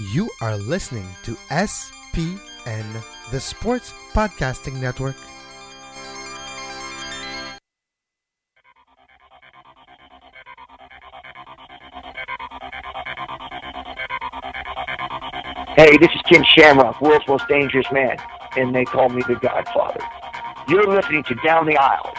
You are listening to SPN, the Sports Podcasting Network. Hey, this is Ken Shamrock, world's most dangerous man, and they call me the Godfather. You're listening to Down the Aisles.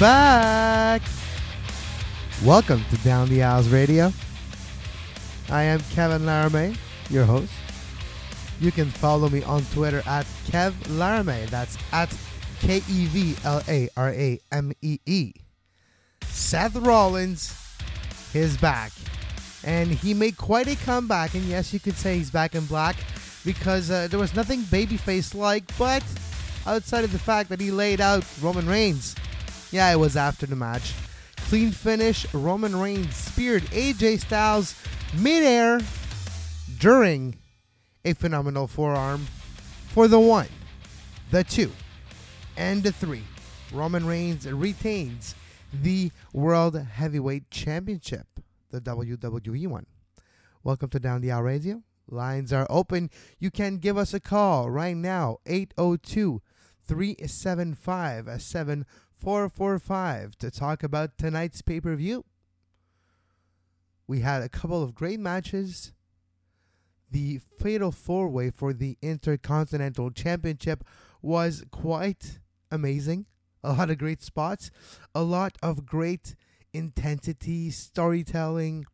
Back. Welcome to Down the Aisles Radio. I am Kevin Laramie, your host. You can follow me on Twitter at Kev Laramie. That's at K E V L A R A M E E. Seth Rollins is back. And he made quite a comeback. And yes, you could say he's back in black because uh, there was nothing babyface like, but outside of the fact that he laid out Roman Reigns. Yeah, it was after the match. Clean finish. Roman Reigns speared AJ Styles midair during a phenomenal forearm for the one, the two, and the three. Roman Reigns retains the World Heavyweight Championship, the WWE one. Welcome to Down the Aisle Radio. Lines are open. You can give us a call right now, 802 375 7445, to talk about tonight's pay per view. We had a couple of great matches. The fatal four way for the Intercontinental Championship was quite amazing. A lot of great spots, a lot of great intensity, storytelling.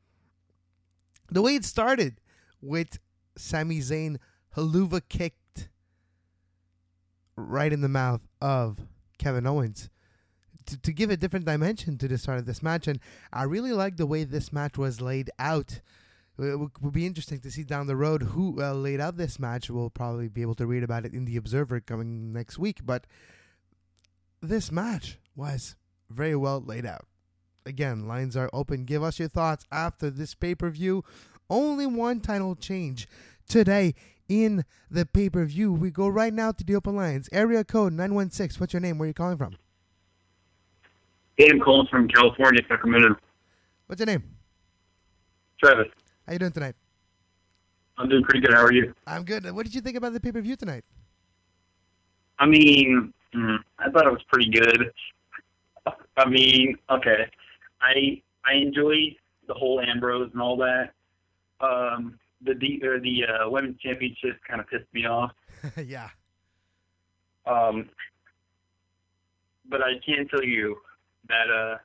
The way it started with Sami Zayn Helluva kicked right in the mouth of Kevin Owens to, to give a different dimension to the start of this match. And I really like the way this match was laid out. It would be interesting to see down the road who uh, laid out this match. We'll probably be able to read about it in the Observer coming next week. But this match was very well laid out. Again, lines are open. Give us your thoughts after this pay per view. Only one title change today in the pay per view. We go right now to the open lines. Area code 916. What's your name? Where are you calling from? I'm calling from California, Sacramento. What's your name? Travis, How you doing tonight? I'm doing pretty good. How are you? I'm good. What did you think about the pay per view tonight? I mean, mm, I thought it was pretty good. I mean, okay, I I enjoy the whole Ambrose and all that. Um, the D, or the uh, women's championship kind of pissed me off. yeah. Um, but I can tell you that uh,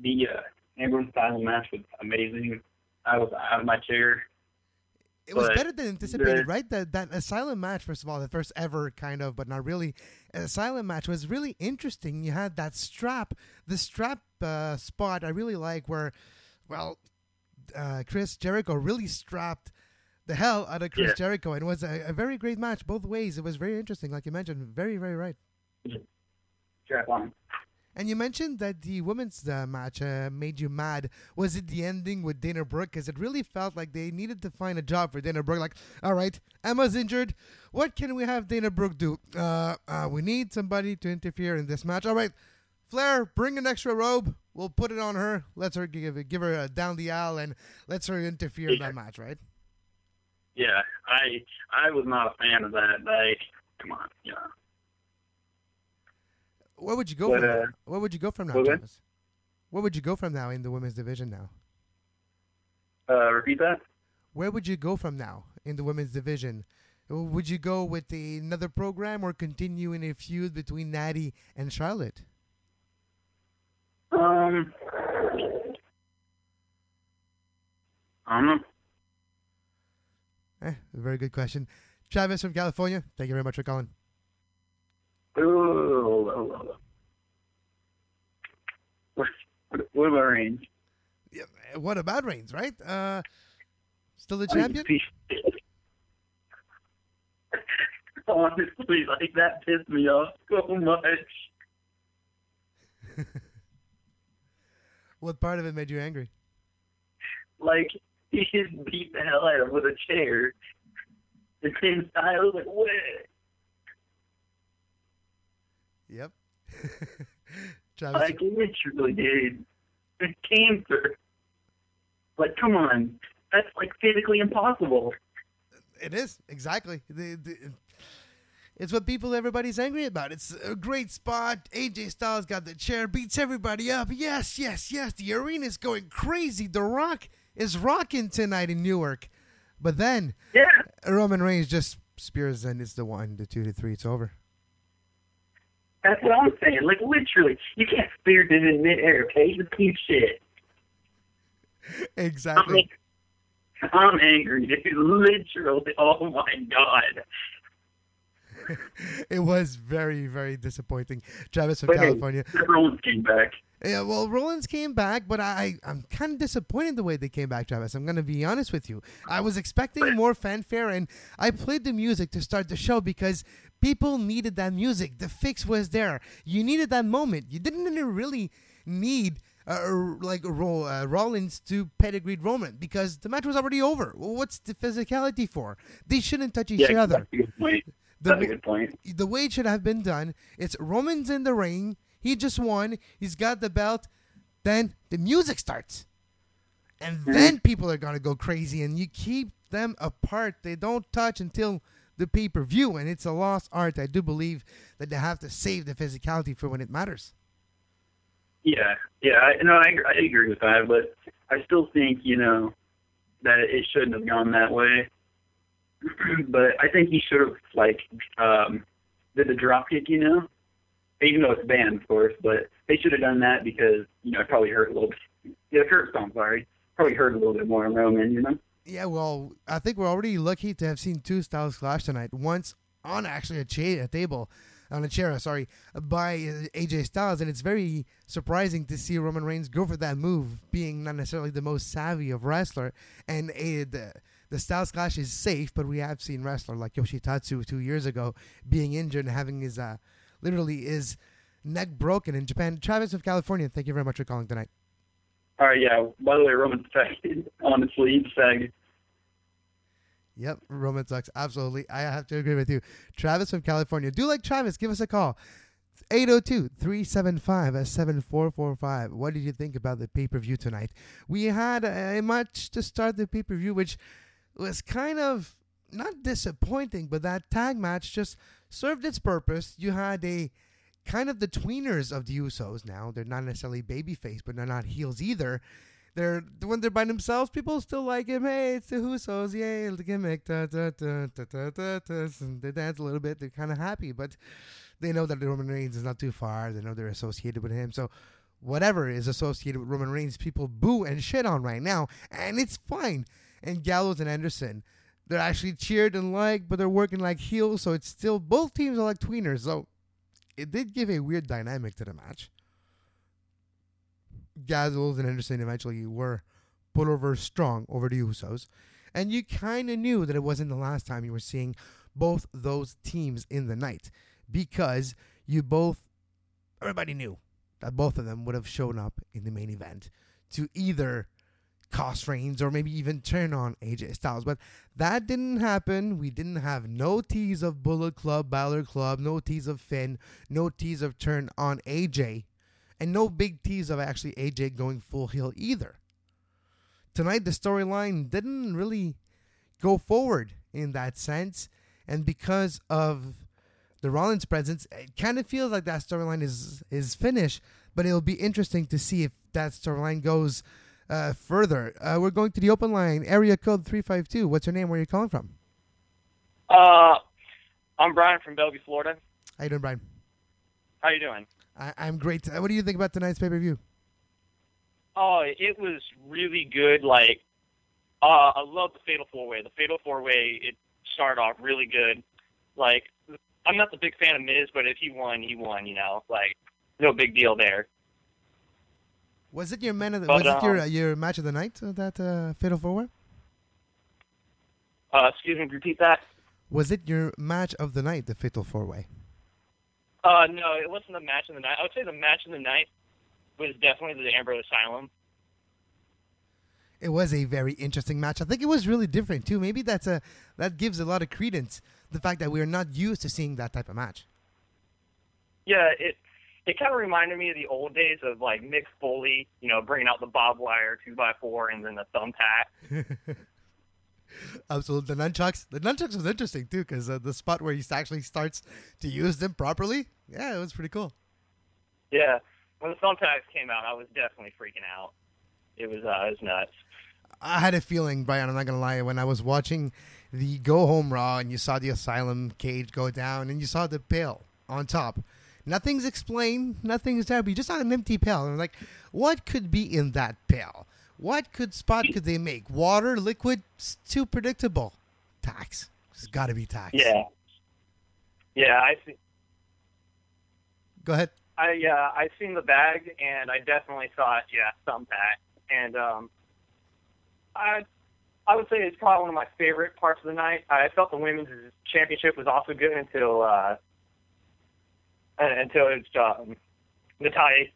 the uh, Ambrose title match was amazing. I was out of my chair. It was better than anticipated, the- right? That that asylum match, first of all, the first ever kind of, but not really. Asylum match was really interesting. You had that strap, the strap uh, spot. I really like where, well, uh, Chris Jericho really strapped the hell out of Chris Yeah. Jericho, and it was a, a very great match both ways. It was very interesting, like you mentioned. Very, very right. Strap on. And you mentioned that the women's uh, match uh, made you mad. Was it the ending with Dana Brooke? Because it really felt like they needed to find a job for Dana Brooke. Like, all right, Emma's injured. What can we have Dana Brooke do? Uh, uh, we need somebody to interfere in this match. All right, Flair, bring an extra robe. We'll put it on her. Let's her give give her a down the aisle and let's her interfere in that match. Right? Yeah, I I was not a fan of that. Like, come on, yeah. Where would you go But, from? uh, now? Where would you go from now, that? Travis? Where would you go from now in the women's division now? Uh, repeat that. where would you go from now in the women's division? Would you go with the, another program or continue in a feud between Natty and Charlotte? Um, I don't know. Eh, very good question. Travis from California, thank you very much for calling. Ooh, What, what about Reigns? Yeah, what about Reigns, right? Uh, still the champion? Honestly, like that pissed me off so much. what part of it made you angry? Like he just beat the hell out of him with a chair. The same style was like, what? Yep. Travis, like literally, dude. The cancer. Like, come on. That's like physically impossible. It is exactly. The, the, it's what people, everybody's angry about. It's a great spot. AJ Styles got the chair, beats everybody up. Yes, yes, yes. The arena's going crazy. The Rock is rocking tonight in Newark. But then, yeah, Roman Reigns just spears and it's the one, the two, the three. It's over. That's what I'm saying. Like literally, you can't spear this in midair. Okay, you keep shit. Exactly. I'm, I'm angry, dude. Literally. Oh my god. it was very, very disappointing. Travis from California. Rollins came back. Yeah, well, Rollins came back, but I, I'm kind of disappointed the way they came back, Travis. I'm going to be honest with you. I was expecting more fanfare, and I played the music to start the show because people needed that music. The fix was there. You needed that moment. You didn't really need uh, like uh, Rollins to pedigree Roman because the match was already over. What's the physicality for? They shouldn't touch each yeah, other. The, That's a good point. The way it should have been done, it's Roman's in the ring. He just won. He's got the belt. Then the music starts. And mm-hmm. then people are going to go crazy. And you keep them apart. They don't touch until the pay per view. And it's a lost art. I do believe that they have to save the physicality for when it matters. Yeah. Yeah. I, no, I, I agree with that. But I still think, you know, that it shouldn't have gone that way. but I think he should have like um, did the drop kick, you know, even though it's banned, of course. But they should have done that because you know it probably hurt a little. bit. Yeah, curb stomp, sorry, probably hurt a little bit more on Roman, you know. Yeah, well, I think we're already lucky to have seen two styles clash tonight. Once on actually a, cha- a table, on a chair, sorry, by AJ Styles, and it's very surprising to see Roman Reigns go for that move, being not necessarily the most savvy of wrestler, and a, the the Styles Clash is safe, but we have seen wrestler like Yoshitatsu two years ago being injured and having his uh, literally is neck broken in Japan. Travis of California, thank you very much for calling tonight. All right, yeah. By the way, Roman sucks. Honestly, sag. Yep, Roman sucks. Absolutely. I have to agree with you. Travis from California. Do like Travis. Give us a call. 802-375-7445. What did you think about the pay-per-view tonight? We had a match to start the pay-per-view, which was kind of not disappointing, but that tag match just served its purpose. You had a kind of the tweeners of the Usos now. They're not necessarily babyface, but they're not heels either. They're when they're by themselves, people still like him. Hey, it's the Usos, yay, the gimmick. Da, da, da, da, da, da, da. They dance a little bit. They're kind of happy, but they know that Roman Reigns is not too far. They know they're associated with him. So whatever is associated with Roman Reigns, people boo and shit on right now, and it's fine and Gallows and Anderson. They're actually cheered and liked, but they're working like heels, so it's still both teams are like tweeners. So it did give a weird dynamic to the match. Gallows and Anderson eventually were put over strong over the Usos, and you kind of knew that it wasn't the last time you were seeing both those teams in the night because you both everybody knew that both of them would have shown up in the main event to either cost Reigns or maybe even turn on AJ Styles. But that didn't happen. We didn't have no tease of Bullet Club, Balor Club, no tease of Finn, no tease of turn on AJ, and no big tease of actually AJ going full heel either. Tonight, the storyline didn't really go forward in that sense. And because of the Rollins presence, it kind of feels like that storyline is is finished. But it'll be interesting to see if that storyline goes uh, further. Uh, we're going to the open line, area code 352. What's your name? Where are you calling from? Uh, I'm Brian from Bellevue, Florida. How you doing, Brian? How you doing? I, am great. Uh, what do you think about tonight's pay-per-view? Oh, it was really good. Like, uh, I love the Fatal Four Way. The Fatal Four Way, it started off really good. Like, I'm not the big fan of Miz, but if he won, he won. You know, like, no big deal there. Was it your man of the, But, was it your um, your match of the night uh, that uh, Fatal Four Way? Uh, excuse me, repeat that. Was it your match of the night, the Fatal Four Way? Uh, no, it wasn't the match of the night. I would say the match of the night was definitely the Ambrose Asylum. It was a very interesting match. I think it was really different too. Maybe that's a that gives a lot of credence the fact that we're not used to seeing that type of match. Yeah, it it kind of reminded me of the old days of like Mick Foley, you know, bringing out the bob wire two by four and then the thumbtack. Absolutely, the nunchucks. The nunchucks was interesting too because uh, the spot where he actually starts to use them properly. Yeah, it was pretty cool. Yeah, when the thumbtacks came out, I was definitely freaking out. It was uh, it was nuts. I had a feeling, Brian. I'm not gonna lie. When I was watching the Go Home Raw and you saw the Asylum cage go down and you saw the pail on top, nothing's explained. Nothing's there. But you just saw an empty pail. And I'm like, what could be in that pail? What could spot could they make? Water, liquid? It's too predictable. Tacks. It's got to be tacks. Yeah, yeah, I see. Go ahead. I uh, I seen the bag and I definitely thought, yeah, thumbtack. And um, I I would say it's probably one of my favorite parts of the night. I felt the women's championship was also good until uh, uh, until it's um, Natalya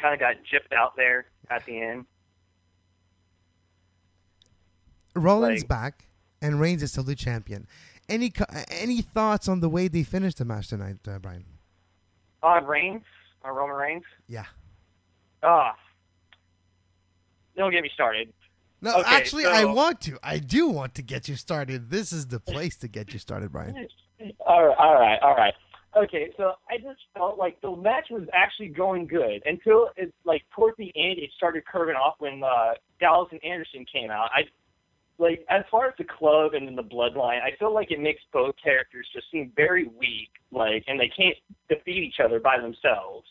kind of got gypped out there at the end. Rollins Like- back and Reigns is still the champion. Any any thoughts on the way they finished the match tonight, uh, Brian? Uh, Reigns, uh, Roman Reigns. Yeah. Ah, don't get me started. No, Okay, actually, I want to. I do want to get you started. This is the place to get you started, Brian. All right, all right, all right. Okay, so I just felt like the match was actually going good until it like towards the end it started curving off when uh, Gallows and Anderson came out. I like as far as the club and then the bloodline, I feel like it makes both characters just seem very weak, like and they can't defeat each other by themselves.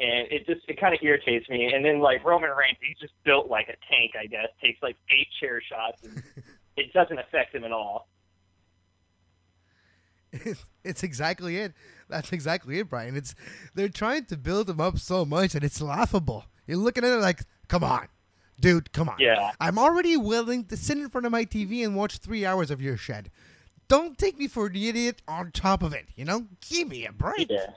And it just it kind of irritates me. And then like Roman Reigns, he's just built like a tank, I guess. Takes like eight chair shots, and it doesn't affect him at all. it's exactly it. That's exactly it, Brian. It's they're trying to build him up so much, and it's laughable. You're looking at it like, come on, dude, come on. Yeah. I'm already willing to sit in front of my TV and watch three hours of your shed. Don't take me for an idiot on top of it. You know, give me a break. Yeah.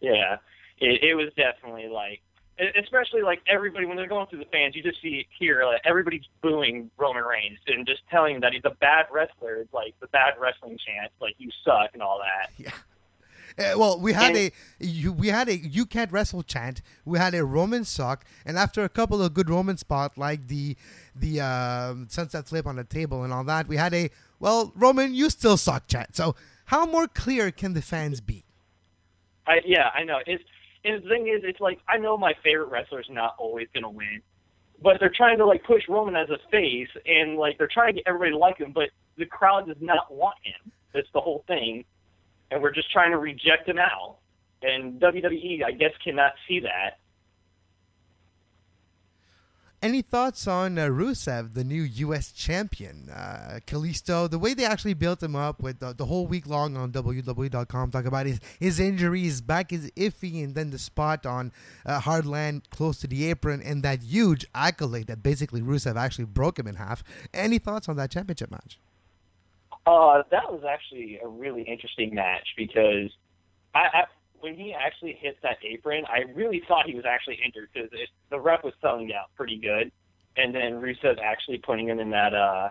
Yeah. It, it was definitely like, especially like everybody when they're going through the fans, you just see here like everybody's booing Roman Reigns and just telling him that he's a bad wrestler. It's like the bad wrestling chant, like you suck and all that. Yeah. Uh, well, we had And- a you, we had a you can't wrestle chant. We had a Roman suck, and after a couple of good Roman spot like the the um, sunset flip on the table and all that, we had a well Roman you still suck chant. So how more clear can the fans be? I yeah, I know. It's and the thing is, it's like I know my favorite wrestler's not always gonna win, but they're trying to like push Roman as a face, and like they're trying to get everybody to like him, but the crowd does not want him. That's the whole thing, and we're just trying to reject him out. And WWE, I guess, cannot see that. Any thoughts on uh, Rusev, the new U.S. champion? Uh, Kalisto, the way they actually built him up with the, the whole week long on WWE.com, talk about his, his injury, his back is iffy, and then the spot on uh, Hardland close to the apron, and that huge accolade that basically Rusev actually broke him in half. Any thoughts on that championship match? Uh, that was actually a really interesting match because I, I when he actually hit that apron, I really thought he was actually injured because the ref was selling out pretty good, and then Rusev actually putting him in that uh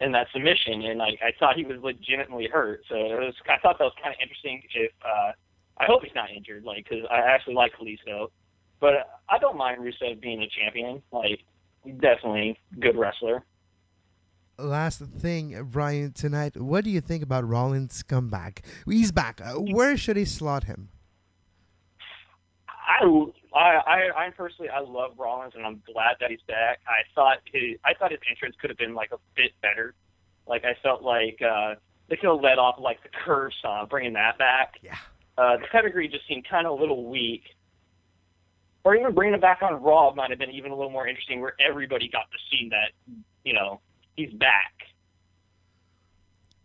in that submission, and I, I thought he was legitimately hurt. So it was I thought that was kind of interesting. If uh, I hope he's not injured, like because I actually like Kalisto, but I don't mind Rusev being a champion. Like definitely good wrestler. Last thing, Brian, tonight, what do you think about Rollins' comeback? He's back. Uh, where should he slot him? I, I, I, personally, I love Rollins, and I'm glad that he's back. I thought his, I thought his entrance could have been like a bit better. Like I felt like uh, they could have let off like the curb stomp, bringing that back. Yeah. Uh, the pedigree just seemed kind of a little weak. Or even bringing it back on Raw might have been even a little more interesting, where everybody got to see that, you know, he's back.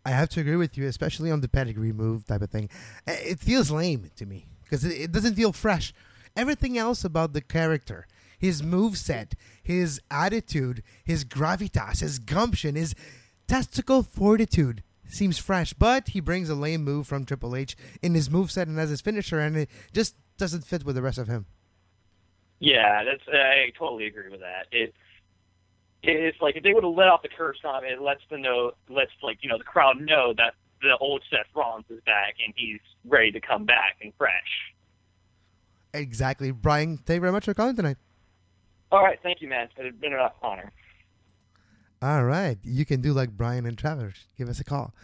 I have to agree with you, especially on the pedigree move type of thing. It feels lame to me because it, it doesn't feel fresh. everything else about the character, his move set, his attitude, his gravitas, his gumption, his testicle fortitude seems fresh, but he brings a lame move from Triple H in his move set and as his finisher, and it just doesn't fit with the rest of him. Yeah, that's I totally agree with that. It it's like if they would have let off the curb stomp, it lets the know lets like you know the crowd know that the old Seth Rollins is back and he's ready to come back and fresh. Exactly, Brian. Thank you very much for calling tonight. All right, thank you, man. It's been an honor. All right. You can do like Brian and Travis. Give us a call.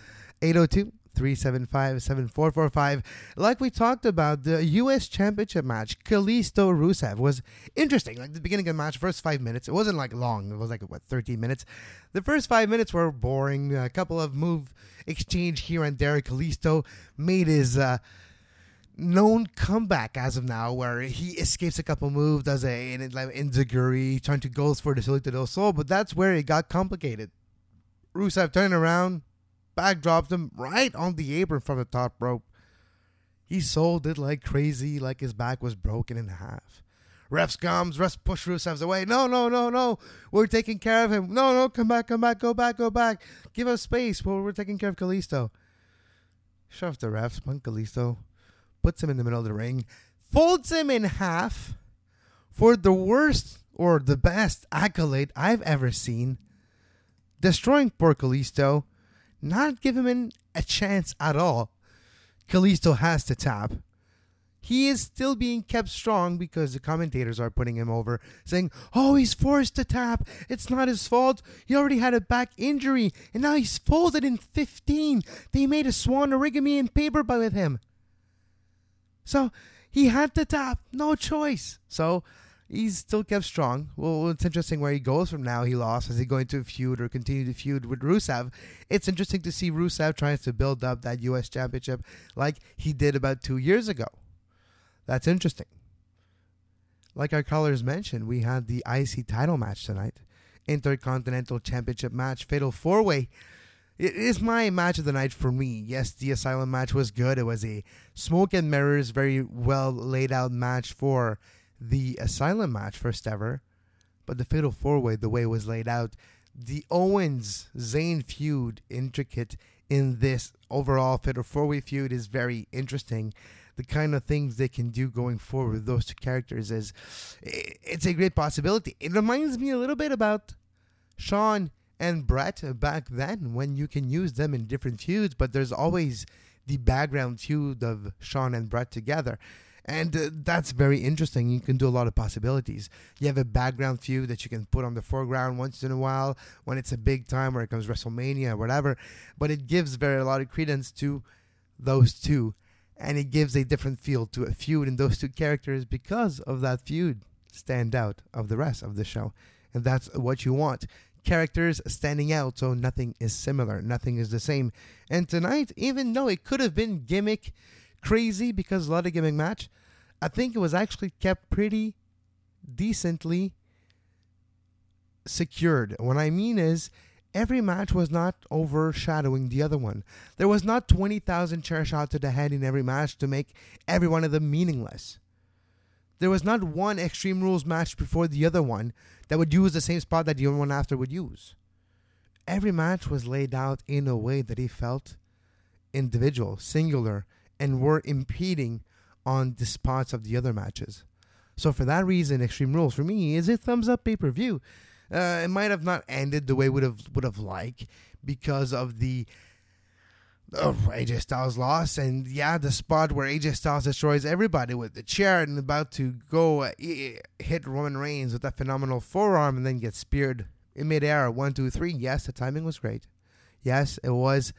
802 375 7445. Like we talked about, the U.S. Championship match, Kalisto Rusev, was interesting. Like the beginning of the match, first five minutes, it wasn't like long. It was like, what, 13 minutes? The first five minutes were boring. A couple of move exchange here and there. Kalisto made his. Uh, known comeback as of now, where he escapes a couple moves, does a an enziguri, trying to goes for the Salida del Sol, but that's where it got complicated. Rusev turned around, back dropped him right on the apron from the top rope. He sold it like crazy, like his back was broken in half. Refs comes, refs push Rusev's away. No, no, no, no. We're taking care of him. No, no, come back, come back, go back, go back. Give us space. Well, we're taking care of Kalisto. Shove the refs, punk Kalisto puts him in the middle of the ring, folds him in half for the worst or the best accolade I've ever seen. Destroying poor Kalisto, not give him a chance at all. Kalisto has to tap. He is still being kept strong because the commentators are putting him over, saying, Oh, he's forced to tap. It's not his fault. He already had a back injury, and now he's folded in 15. They made a swan origami in paper with him. So he had to tap, no choice. So he's still kept strong. Well, it's interesting where he goes from now. He lost. Is he going to feud or continue to feud with Rusev? It's interesting to see Rusev trying to build up that U.S. Championship like he did about two years ago. That's interesting. Like our callers mentioned, we had the IC title match tonight. Intercontinental Championship match, Fatal Four Way it is my match of the night for me. Yes, the Asylum match was good. It was a smoke and mirrors, very well laid out match for the Asylum match, first ever. But the Fatal Four Way, the way it was laid out, the Owens Zayn feud, intricate in this overall Fatal Four Way feud, is very interesting. The kind of things they can do going forward with those two characters is it's a great possibility. It reminds me a little bit about Shawn and Bret back then when you can use them in different feuds, but there's always the background feud of Shawn and Bret together. And uh, that's very interesting. You can do a lot of possibilities. You have a background feud that you can put on the foreground once in a while when it's a big time or it comes WrestleMania or whatever. But it gives very a lot of credence to those two. And it gives a different feel to a feud in those two characters because of that feud stand out of the rest of the show. And that's what you want characters standing out, so nothing is similar, nothing is the same. And tonight, even though it could have been gimmick crazy because a lot of gimmick match, I think it was actually kept pretty decently secured. What I mean is, every match was not overshadowing the other one. There was not 20,000 chair shots to the head in every match to make every one of them meaningless. There was not one Extreme Rules match before the other one that would use the same spot that the other one after would use. Every match was laid out in a way that he felt individual, singular, and were impeding on the spots of the other matches. So for that reason, Extreme Rules for me is a thumbs up pay per view. Uh, it might have not ended the way would have would have liked because of the oh, AJ Styles loss, and yeah, the spot where AJ Styles destroys everybody with the chair and about to go uh, hit Roman Reigns with that phenomenal forearm and then get speared in midair. One, two, three. Yes, the timing was great. Yes, it was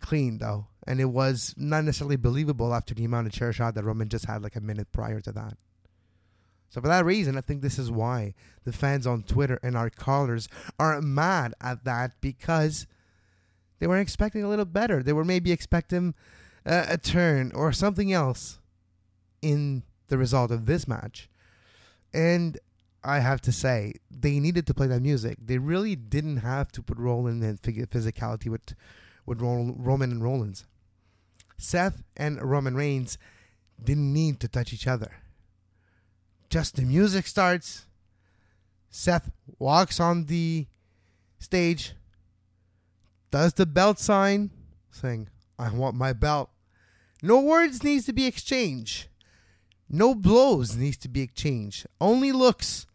clean though, and it was not necessarily believable after the amount of chair shot that Roman just had like a minute prior to that. So for that reason, I think this is why the fans on Twitter and our callers are mad at that because they were expecting a little better. They were maybe expecting a turn or something else in the result of this match. And I have to say, they needed to play that music. They really didn't have to put Rollins and physicality with with Roman and Rollins. Seth and Roman Reigns didn't need to touch each other. just the music starts. Seth walks on the stage, does the belt sign, saying, I want my belt. No words needs to be exchanged. No blows needs to be exchanged. Only looks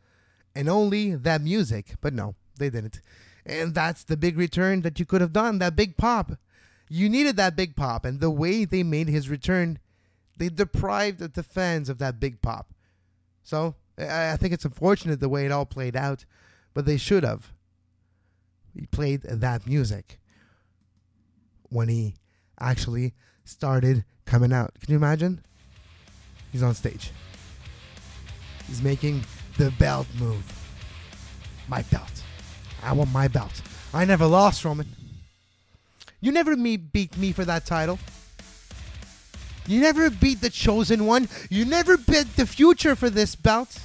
and only that music. But no, they didn't. And that's the big return that you could have done, that big pop. You needed that big pop, and the way they made his return, they deprived the fans of that big pop. So I think it's unfortunate the way it all played out, but they should have. He played that music when he actually started coming out. Can you imagine? He's on stage. He's making the belt move. My belt. I want my belt. I never lost, Roman. You never me beat me for that title. You never beat the chosen one. You never beat the future for this belt.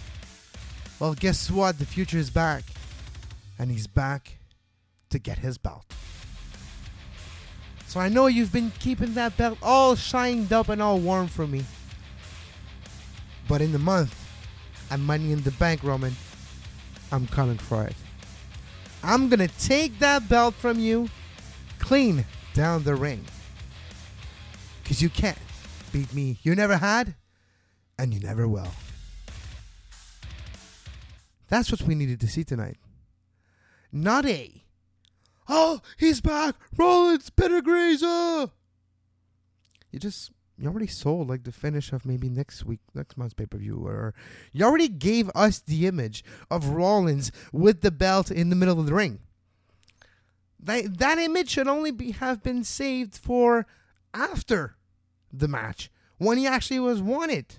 Well, guess what? The future is back. And he's back to get his belt. So I know you've been keeping that belt all shined up and all warm for me. But in the month, I'm money in the bank, Roman. I'm coming for it. I'm gonna take that belt from you clean down the ring. Cause you can't beat me. You never had, and you never will. That's what we needed to see tonight. Not a Oh, he's back! Rollins Pentagrazer! You just you already sold like the finish of maybe next week, next month's pay per view, or you already gave us the image of Rollins with the belt in the middle of the ring. That that image should only be have been saved for after the match when he actually was wanted,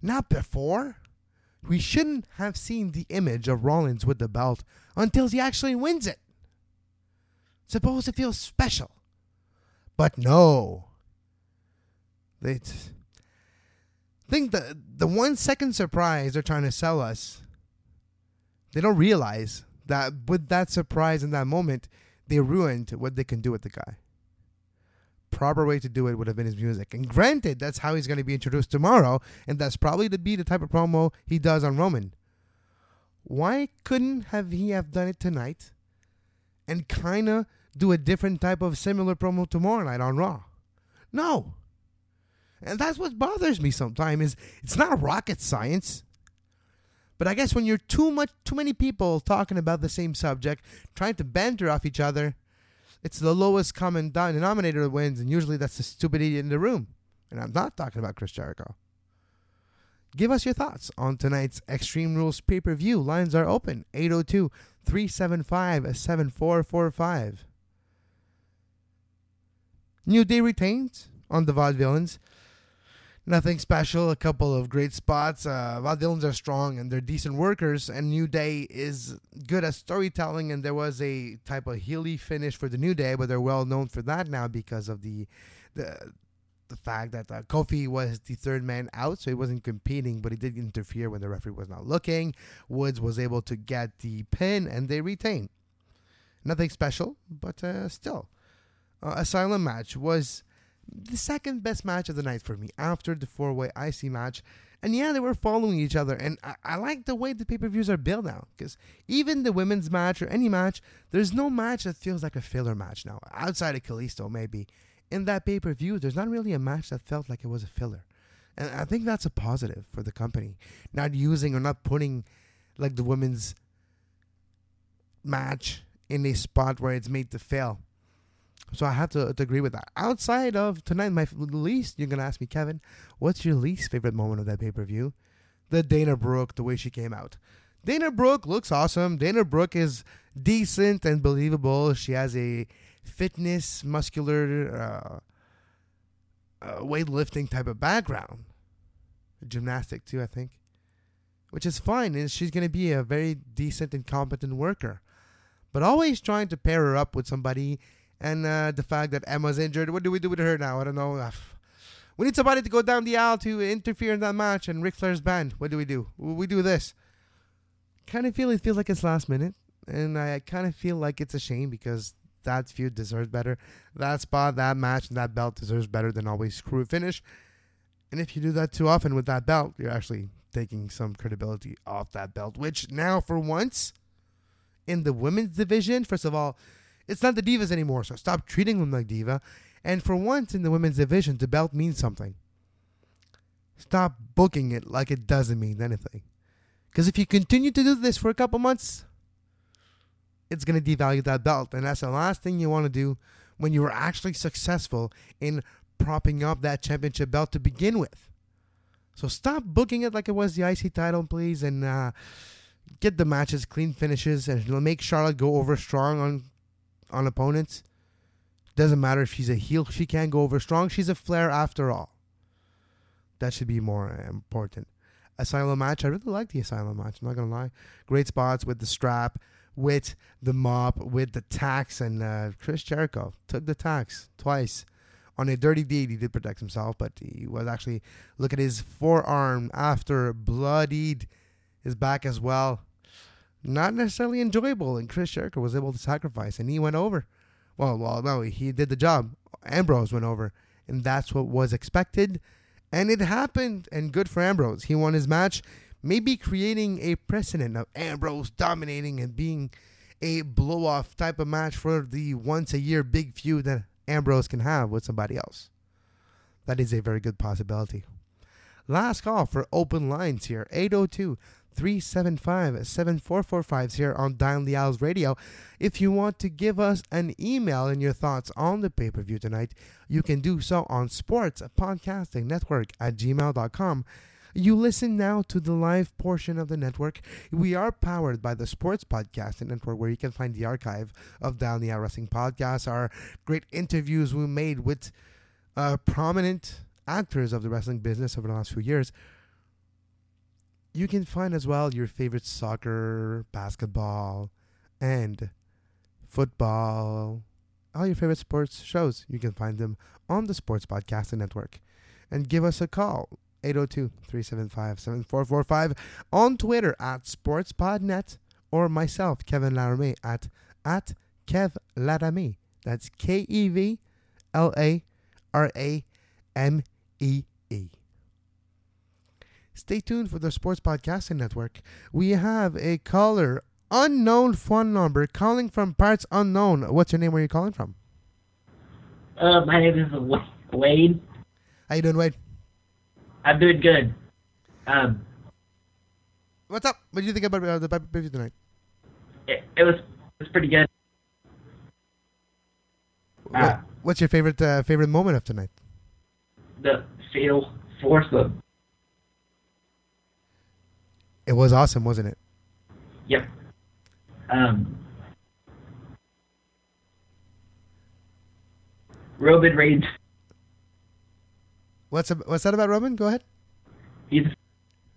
not before. We shouldn't have seen the image of Rollins with the belt until he actually wins it. Suppose it feels special. But no. They think the the one second surprise they're trying to sell us. They don't realize that with that surprise in that moment, they ruined what they can do with the guy. Proper way to do it would have been his music. And granted, that's how he's going to be introduced tomorrow, and that's probably to be the type of promo he does on Roman. Why couldn't have he have done it tonight and kind of do a different type of similar promo tomorrow night on Raw? No. And that's what bothers me sometimes is it's not rocket science. But I guess when you're too much too many people talking about the same subject, trying to banter off each other, it's the lowest common denominator that wins, and usually that's the stupid idiot in the room. And I'm not talking about Chris Jericho. Give us your thoughts on tonight's Extreme Rules pay per view. Lines are open 802 375 7445. New Day retains on the Vaudevillains. Nothing special, a couple of great spots. Uh, Vaudevillains are strong and they're decent workers, and New Day is good at storytelling. And there was a type of heely finish for the New Day, but they're well known for that now because of the the the fact that uh, Kofi was the third man out, so he wasn't competing, but he did interfere when the referee was not looking. Woods was able to get the pin, and they retain. Nothing special, but uh, still. Uh, Asylum match was the second best match of the night for me after the four way IC match. And yeah, they were following each other. And I, I like the way the pay per views are built now. Because even the women's match or any match, there's no match that feels like a filler match now. Outside of Kalisto, maybe in that pay per view, there's not really a match that felt like it was a filler. And I think that's a positive for the company. Not using or not putting like the women's match in a spot where it's made to fail. So I have to, to agree with that. Outside of tonight, my least, you're going to ask me, Kevin, what's your least favorite moment of that pay per view? The Dana Brooke, the way she came out. Dana Brooke looks awesome. Dana Brooke is decent and believable. She has a fitness, muscular, uh, uh, weightlifting type of background. Gymnastic, too, I think. Which is fine. And she's going to be a very decent and competent worker. But always trying to pair her up with somebody. And uh, the fact that Emma's injured. What do we do with her now? I don't know. We need somebody to go down the aisle to interfere in that match. And Ric Flair's banned. What do we do? We do this. Kind of feel it feels like it's last minute. And I kind of feel like it's a shame because that feud deserves better. That spot, that match, and that belt deserves better than always screw finish. And if you do that too often with that belt, you're actually taking some credibility off that belt, which now, for once, in the women's division, first of all, it's not the Divas anymore, so stop treating them like Diva. And for once in the women's division, the belt means something. Stop booking it like it doesn't mean anything. Because if you continue to do this for a couple months, it's going to devalue that belt. And that's the last thing you want to do when you are actually successful in propping up that championship belt to begin with. So stop booking it like it was the IC title, please, and uh, get the matches clean finishes and make Charlotte go over strong on on opponents. Doesn't matter if she's a heel, she can't go over strong. She's a Flair after all. That should be more important. Asylum match, I really like the Asylum match. I'm not gonna lie, great spots with the strap, with the mop, with the tacks, and uh, Chris Jericho took the tacks twice on a dirty deed. He did protect himself, but he was actually look at his forearm after bloodied his back as well. Not necessarily enjoyable, and Chris Jericho was able to sacrifice, and he went over. Well, well, no, he did the job. Ambrose went over, and that's what was expected, and it happened. And good for Ambrose. He won his match, maybe creating a precedent of Ambrose dominating and being a blow off type of match for the once a year big feud that Ambrose can have with somebody else. That is a very good possibility. Last call for open lines here 802 375 7445 here on Dial the Radio. If you want to give us an email and your thoughts on the pay per view tonight, you can do so on sports podcasting network at gmail.com. You listen now to the live portion of the network. We are powered by the Sports Podcasting Network, where you can find the archive of Down the Wrestling podcasts, our great interviews we made with uh, prominent actors of the wrestling business over the last few years. You can find as well your favorite soccer, basketball, and football, all your favorite sports shows. You can find them on the Sports Podcasting Network. And give us a call, 802-375-7445, on Twitter at SportsPodNet, or myself, Kevin Laramie, at, at Kev Laramie. That's K-E-V-L-A-R-A-M-E-E. Stay tuned for the Sports Podcasting Network. We have a caller, unknown phone number, calling from parts unknown. What's your name? Where are you calling from? Uh, my name is Wade. How you doing, Wade? I'm doing good. Um, What's up? What do you think about uh, the pay-per-view tonight? it, it was it was pretty good. What- Uh, what's your favorite uh, favorite moment of tonight? the fatal foursome. It was awesome, wasn't it? Yep. Um, Roman Reigns. What's ab- what's that about, Roman? Go ahead. He's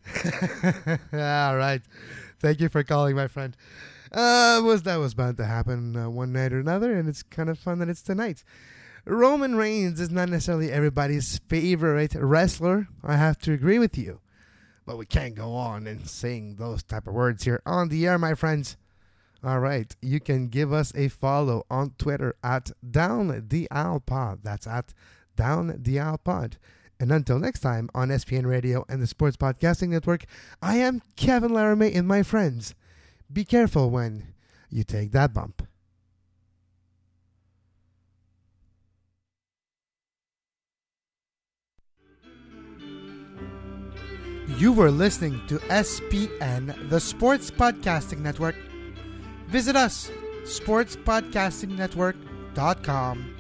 All right. Thank you for calling, my friend. Uh, was that was bound to happen uh, one night or another, and it's kind of fun that it's tonight. Roman Reigns is not necessarily everybody's favorite wrestler. I have to agree with you, but we can't go on and sing those type of words here on the air, my friends. All right, you can give us a follow on Twitter at Down the Owl Pod. That's at Down the Owl Pod. And until next time on SPN Radio and the Sports Podcasting Network, I am Kevin Laramie and my friends. Be careful when you take that bump. You were listening to SPN, the Sports Podcasting Network. Visit us, sportspodcastingnetwork.com.